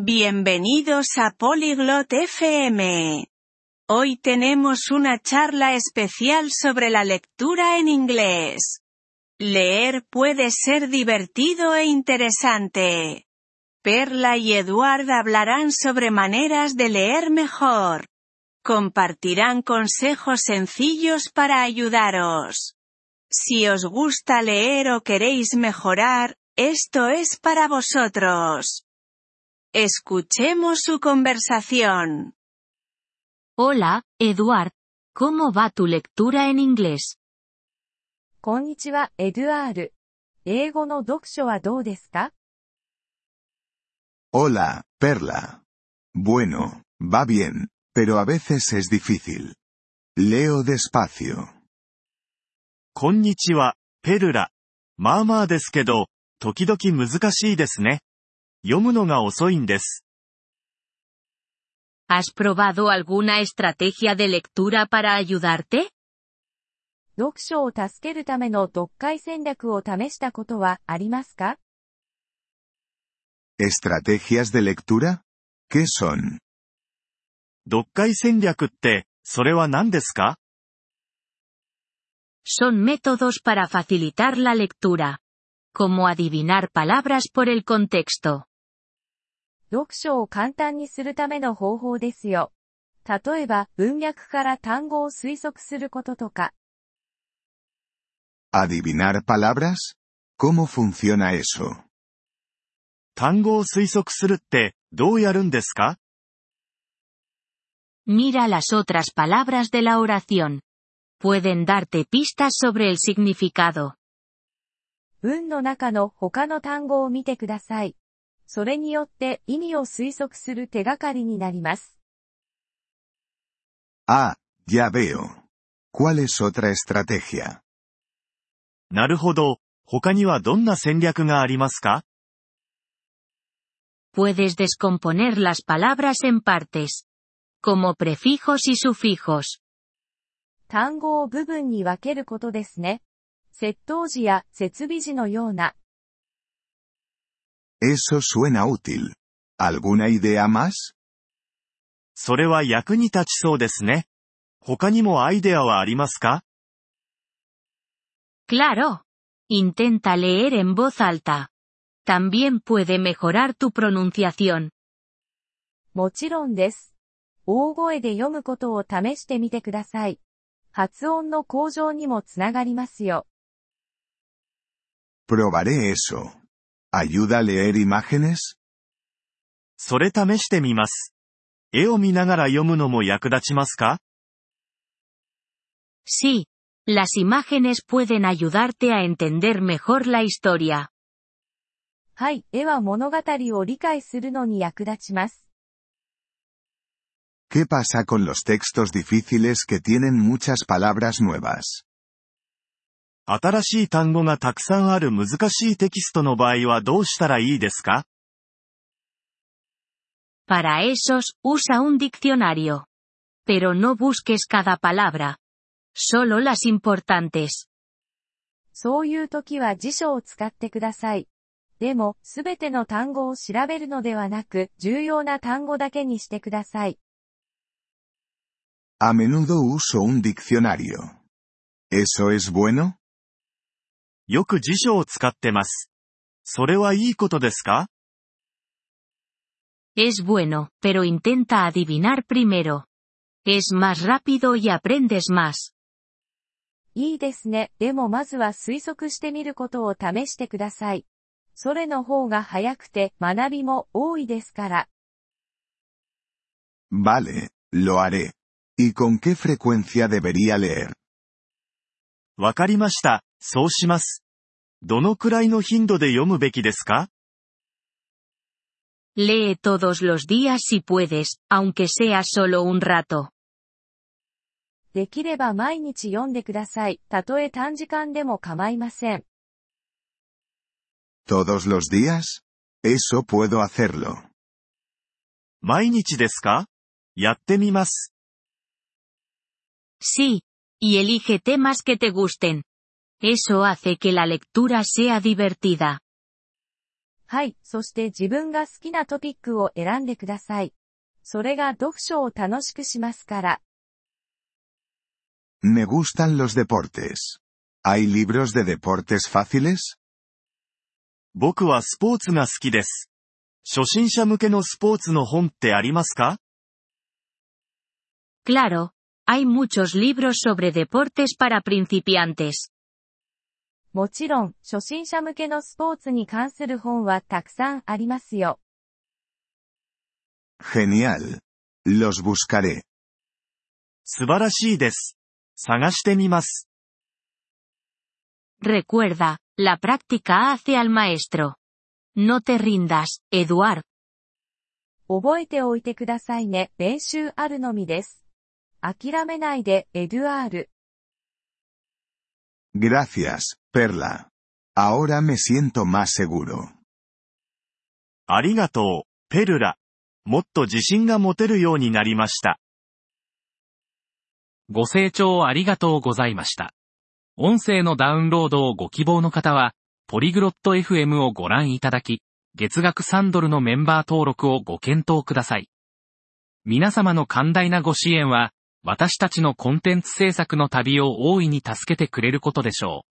Bienvenidos a Polyglot FM. Hoy tenemos una charla especial sobre la lectura en inglés. Leer puede ser divertido e interesante. Perla y Eduard hablarán sobre maneras de leer mejor. Compartirán consejos sencillos para ayudaros. Si os gusta leer o queréis mejorar, esto es para vosotros. Escuchemos su conversación. Hola, Eduard. ¿Cómo va tu lectura en inglés? こんにちは、エドゥアール。英語の読書はどうですか Hola, Perla. Bueno, va bien, pero a veces es difícil. Leo despacio. こんにちは、ペルラ。まあまあですけど、時々難しいですね。 読むのが遅いんです。 ¿Has probado alguna estrategia de lectura para ayudarte? 読書を助けるための読解戦略を試したことはありますか ¿Estrategias de lectura? ¿Qué son? 読解戦略って、それは何ですか Son métodos para facilitar la lectura. Como adivinar palabras por el contexto. 読書を簡単にするための方法ですよ。例えば、文脈から単語を推測することとか、¿Adivinar palabras? ¿Cómo funciona eso? 単語を推測するって、どうやるんですか Mira las otras palabras de la oración. Pueden darte pistas sobre el significado. 文の中の他の単語を見てください。それによって意味を推測する手がかりになります。Ah, ya veo. ¿Cuál es otra estrategia? なるほど。他にはどんな戦略がありますか Puedes descomponer las palabras en partes. Como prefijos y sufijos. 単語を部分に分けることですね。接頭詞や設備詞のような、Eso suena útil. ¿Alguna idea más? それは役に立ちそうですね。他にもアイデアはありますか Claro. Intenta leer en voz alta. También puede mejorar tu pronunciación. もちろんです。大声で読むことを試してみてください。発音の向上にもつながりますよ。Probaré eso. ¿Ayuda a leer imágenes? それ試してみます。絵を見ながら読むのも役立ちますか Sí. Las imágenes pueden ayudarte a entender mejor la historia. はい、絵は物語を理解するのに役立ちます。 ¿Qué pasa con los textos difíciles que tienen muchas palabras nuevas? 新しい単語がたくさんある難しいテキストの場合はどうしたらいいですか Para esos, usa un diccionario. Pero no busques cada palabra. Solo las importantes. そういう時は辞書を使ってください。でも、すべての単語を調べるのではなく、重要な単語だけにしてください。A menudo uso un diccionario. ¿Eso es bueno? よく辞書を使ってます。それはいいことですか Es bueno, pero intenta adivinar primero. Es más rápido y aprendes más. いいですね。でもまずは推測してみることを試してください。それの方が早くて学びも多いですから。Vale, lo haré. ¿Y con qué frecuencia debería leer? わかりました。そうします。どのくらいの頻度で読むべきですか Lee todos los días si puedes, aunque sea solo un rato. できれば毎日読んでください。たとえ短時間でも構いません。¿Todos los días? Eso puedo hacerlo. 毎日ですかやってみます。Sí. Y elige temas que te gusten. Eso hace que la lectura sea divertida. はい、そして自分が好きなトピックを選んでください。それが読書を楽しくしますから。 Me gustan los deportes. ¿Hay libros de deportes fáciles? 僕はスポーツが好きです。初心者向けのスポーツの本ってありますか Claro, hay muchos libros sobre deportes para principiantes. もちろん、初心者向けのスポーツに関する本はたくさんありますよ。Genial. Los buscaré. 素晴らしいです。探してみます。Recuerda, la práctica hace al maestro. No te rindas, Eduard. 覚えておいてくださいね。練習あるのみです。諦めないで、エドゥアール。Gracias, Perla. Ahora me siento más seguro. ありがとう、ペルラ。もっと自信が持てるようになりました。ご清聴ありがとうございました。音声のダウンロードをご希望の方は、ポリグロット FM をご覧いただき、月額3ドルのメンバー登録をご検討ください。皆様の寛大なご支援は、私たちのコンテンツ制作の旅を大いに助けてくれることでしょう。